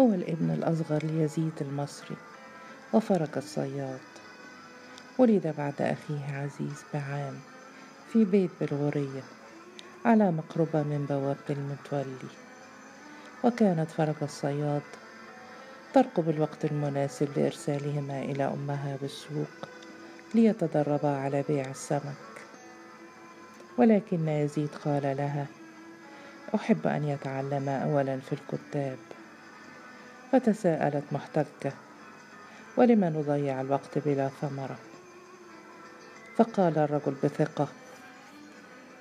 هو الابن الأصغر ليزيد المصري وفرج الصياد. ولد بعد أخيه عزيز بعام في بيت بالغورية على مقربة من بوابة المتولي. وكانت فرج الصياد ترقب الوقت المناسب لإرسالهما إلى أمها بالسوق ليتدربا على بيع السمك. ولكن يزيد قال لها أحب أن يتعلم أولا في الكتاب فتساءلت محتجة ولم نضيع الوقت بلا ثمرة؟ فقال الرجل بثقة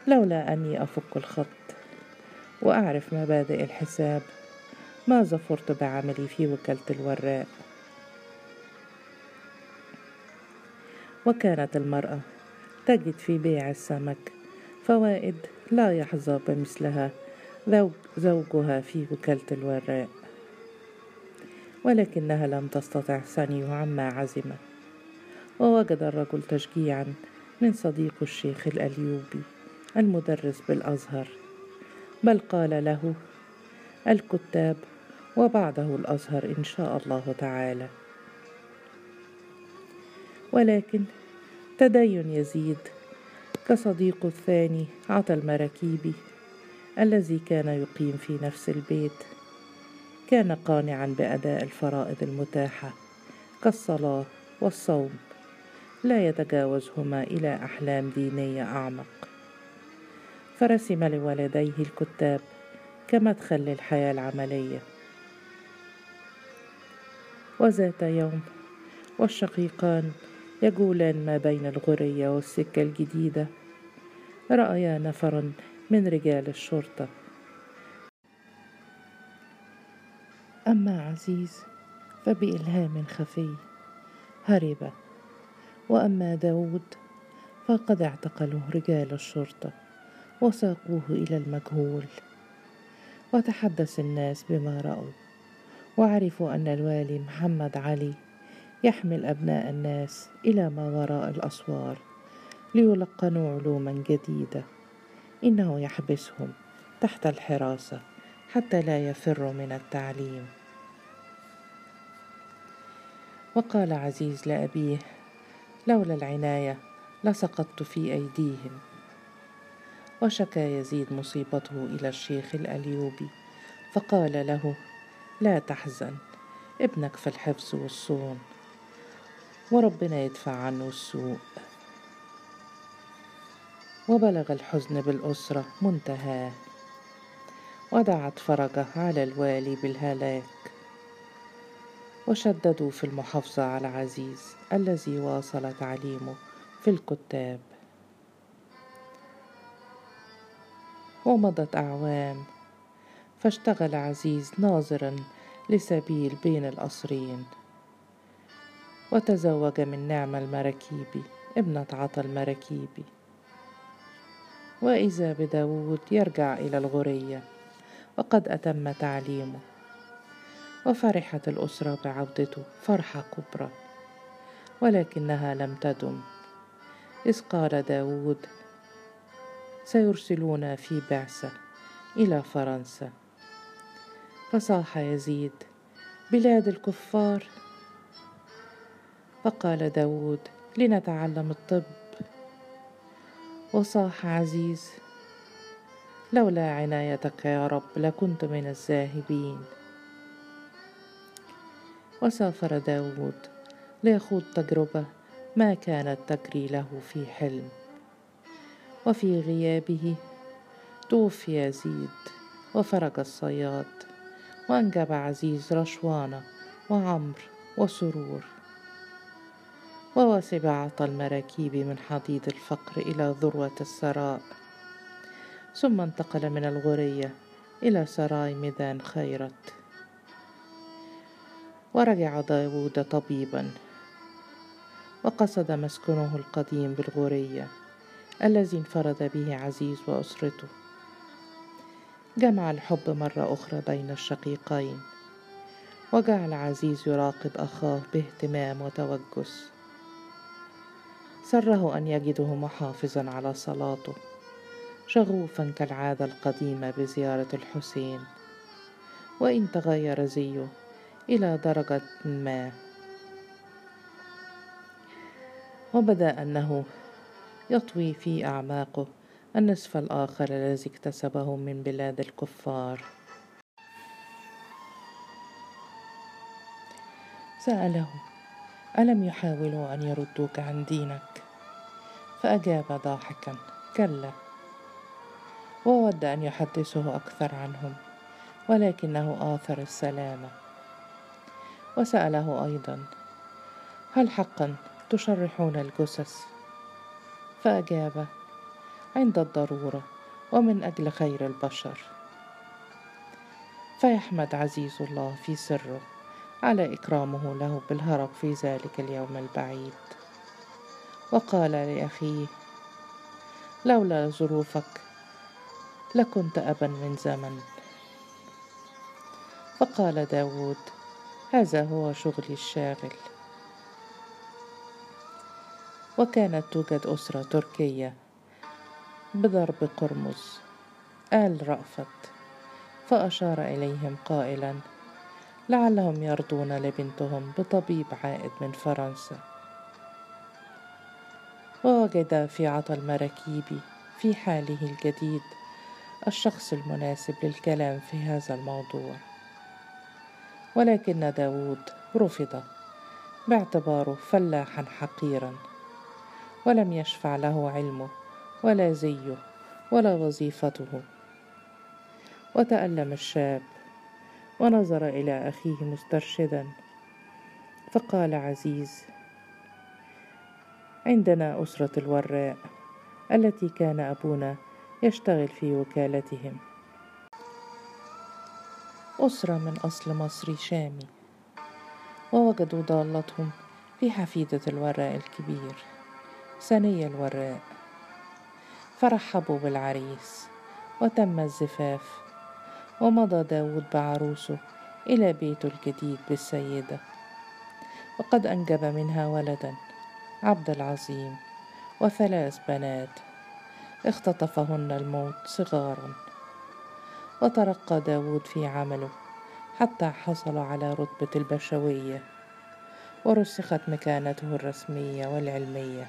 لولا أني أفك الخط وأعرف مبادئ الحساب ما ظفرت بعملي في وكالة الوراء. وكانت المرأة تجد في بيع السمك فوائد لا يحظى بمثلها زوجها في وكالة الوراء. ولكنها لم تستطع ثني عما عزمت ووجد الرجل تشجيعا من صديق الشيخ الأليوبي المدرس بالأزهر بل قال له الكتاب وبعده الأزهر إن شاء الله تعالى. ولكن تدين يزيد كصديق الثاني عطى المراكيبي الذي كان يقيم في نفس البيت. كان قانعا بأداء الفرائض المتاحة كالصلاة والصوم لا يتجاوزهما إلى أحلام دينية أعمق. فرسم لولديه الكتاب كمدخل للحياة العملية. وذات يوم والشقيقان يجولان ما بين الغرية والسكة الجديدة رأيا نفرا من رجال الشرطة. أما عزيز فبإلهام خفي. هرب. وأما داود فقد اعتقله رجال الشرطة وساقوه إلى المجهول. وتحدث الناس بما رأوا وعرفوا أن الوالي محمد علي يحمل أبناء الناس إلى ما وراء الأسوار ليلقنوا علوما جديدة. إنه يحبسهم تحت الحراسة حتى لا يفروا من التعليم. وقال عزيز لأبيه لولا العناية لسقطت في أيديهم. وشكى يزيد مصيبته إلى الشيخ الأليوبي فقال له لا تحزن ابنك في الحفظ والصون وربنا يدفع عنه السوء. وبلغ الحزن بالأسرة منتهاه ودعت فرجه على الوالي بالهلاك. وشددوا في المحافظة على عزيز الذي واصل تعليمه في الكتاب. ومضت أعوام فاشتغل عزيز ناظرا لسبيل بين القصرين وتزوج من نعمة المراكيبي ابنة عطا المراكيبي وإذا بداود يرجع إلى الغرية وقد أتم تعليمه. وفرحت الأسرة بعودته فرحة كبرى ولكنها لم تدم. إذ قال داود سيرسلون في بعثة إلى فرنسا. فصاح يزيد بلاد الكفار. فقال داود لنتعلم الطب. وصاح عزيز لولا عنايتك يا رب لكنت من الذاهبين. وسافر داود ليخوض تجربة ما كانت تجري له في حلم. وفي غيابه توفي يزيد وفرج الصياد وأنجب عزيز رشوانة وعمر وسرور. ووسب عطى المراكيب من حضيض الفقر إلى ذروة الثراء ثم انتقل من الغرية إلى سراي ميدان خيرت. ورجع داود طبيبا وقصد مسكنه القديم بالغورية الذي انفرد به عزيز وأسرته. جمع الحب مرة أخرى بين الشقيقين وجعل عزيز يراقب أخاه باهتمام وتوجس. سره أن يجده محافظا على صلاته شغوفا كالعادة القديمة بزيارة الحسين. وإن تغير زيه إلى درجة ما. وبدأ أنه يطوي في أعماقه النصف الآخر الذي اكتسبه من بلاد الكفار. سأله ألم يحاولوا أن يردوك عن دينك؟ فأجاب ضاحكا كلا. وود أن يحدثه أكثر عنهم ولكنه آثر السلامة. وسأله أيضا هل حقا تشرحون الجثث؟ فأجاب عند الضرورة ومن أجل خير البشر. فيحمد عزيز الله في سره على إكرامه له بالهرب في ذلك اليوم البعيد. وقال لأخيه لولا ظروفك لكنت أبا من زمن. فقال داود هذا هو شغلي الشاغل. وكانت توجد أسرة تركية بضرب قرمز آل رأفت فأشار إليهم قائلا لعلهم يرضون لبنتهم بطبيب عائد من فرنسا. ووجد في عطا المراكيب في حاله الجديد الشخص المناسب للكلام في هذا الموضوع. ولكن داود رفض باعتباره فلاحا حقيرا. ولم يشفع له علمه ولا زيه ولا وظيفته. وتألم الشاب ونظر إلى أخيه مسترشدا. فقال عزيز عندنا أسرة الوراء التي كان أبونا يشتغل في وكالتهم. أسرة من أصل مصري شامي ووجدوا ضالتهم في حفيدة الوراء الكبير ثني الوراء. فرحبوا بالعريس وتم الزفاف ومضى داود بعروسه إلى بيته الجديد بالسيدة. وقد أنجب منها ولدا عبد العظيم وثلاث بنات اختطفهن الموت صغارا. وترقى داود في عمله حتى حصل على رتبة البشوية ورسخت مكانته الرسمية والعلمية.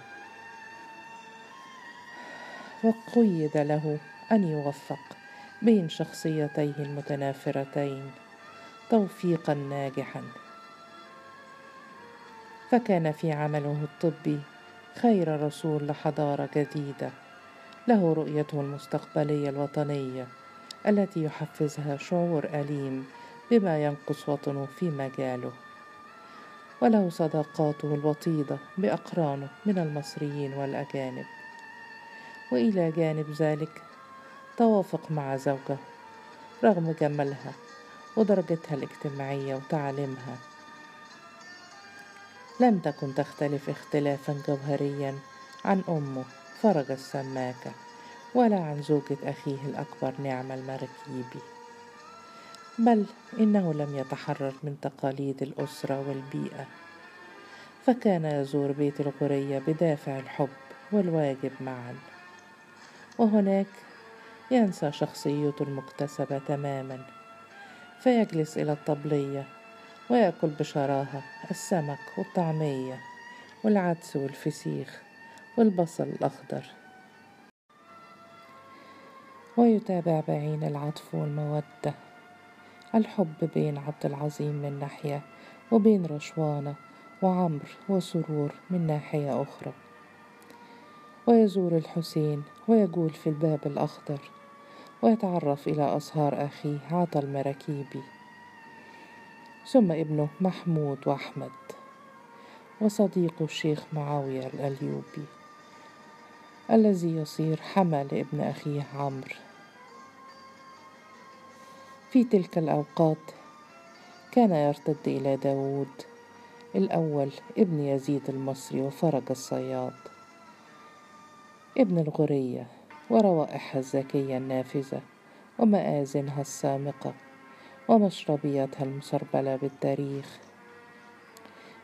وقيد له أن يوفق بين شخصيتيه المتنافرتين توفيقا ناجحا. فكان في عمله الطبي خير رسول لحضارة جديدة له رؤيته المستقبليه الوطنية التي يحفزها شعور أليم بما ينقص وطنه في مجاله. وله صداقاته الوطيدة بأقرانه من المصريين والأجانب. وإلى جانب ذلك توافق مع زوجة رغم جمالها ودرجتها الاجتماعية وتعليمها. لم تكن تختلف اختلافا جوهريا عن أمه فرج السماكة. ولا عن زوجة أخيه الأكبر نعم المركيبي بل إنه لم يتحرر من تقاليد الأسرة والبيئة. فكان يزور بيت الغرية بدافع الحب والواجب معا. وهناك ينسى شخصيته المكتسبة تماما. فيجلس إلى الطبلية ويأكل بشراهة السمك والطعمية والعدس والفسيخ والبصل الأخضر. ويتابع بعين العطف والمودة. الحب بين عبد العظيم من ناحية وبين رشوانة وعمر وسرور من ناحية أخرى. ويزور الحسين ويجول في الباب الأخضر ويتعرف إلى أصهار أخيه عطا المراكيبي. ثم ابنه محمود وأحمد وصديقه الشيخ معاوية الأليوبي الذي يصير حمى لابن أخيه عمرو. في تلك الأوقات كان يرتد إلى داود الأول ابن يزيد المصري وفرج الصياد. ابن الغرية وروائحها الزكية النافذة ومآذنها السامقة ومشربياتها المسربلة بالتاريخ.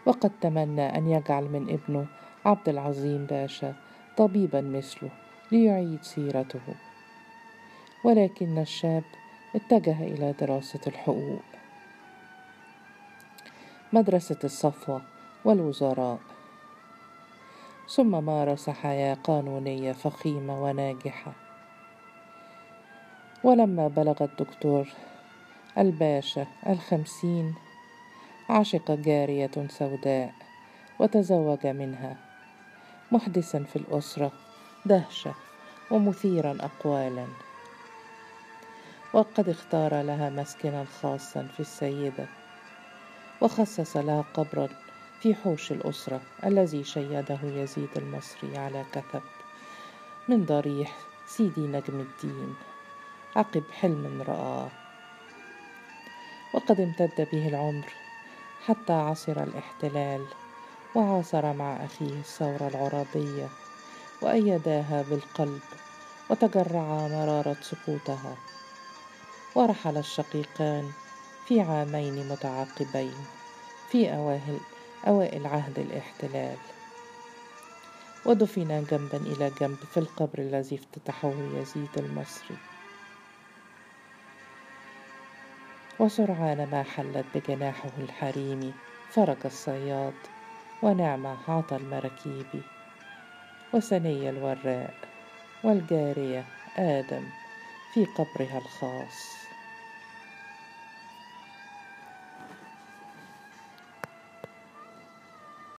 وقد تمنى أن يجعل من ابنه عبد العظيم باشا طبيبا مثله ليعيد سيرته. ولكن الشاب اتجه إلى دراسة الحقوق. مدرسة الصفوة والوزراء. ثم مارس حياة قانونية فخيمة وناجحة. ولما بلغ الدكتور الباشا الخمسين عشق جارية سوداء وتزوج منها. محدثا في الأسرة دهشة ومثيرا أقوالا. وقد اختار لها مسكنا خاصا في السيدة وخصص لها قبرا في حوش الأسرة الذي شيده يزيد المصري على كثب من ضريح سيدي نجم الدين عقب حلم رآه. وقد امتد به العمر حتى عصر الاحتلال وعاصر مع أخيه الثورة العرابية وأيداها بالقلب وتجرعا مرارة سقوطها. ورحل الشقيقان في عامين متعاقبين في أواهل أوائل عهد الاحتلال. ودفنا جنبا إلى جنب في القبر الذي افتتحه يزيد المصري. وسرعان ما حلت بجناحه الحريمي فرج الصياد ونعمة عطى المراكيب. وسني الوراء والجارية آدم في قبرها الخاص.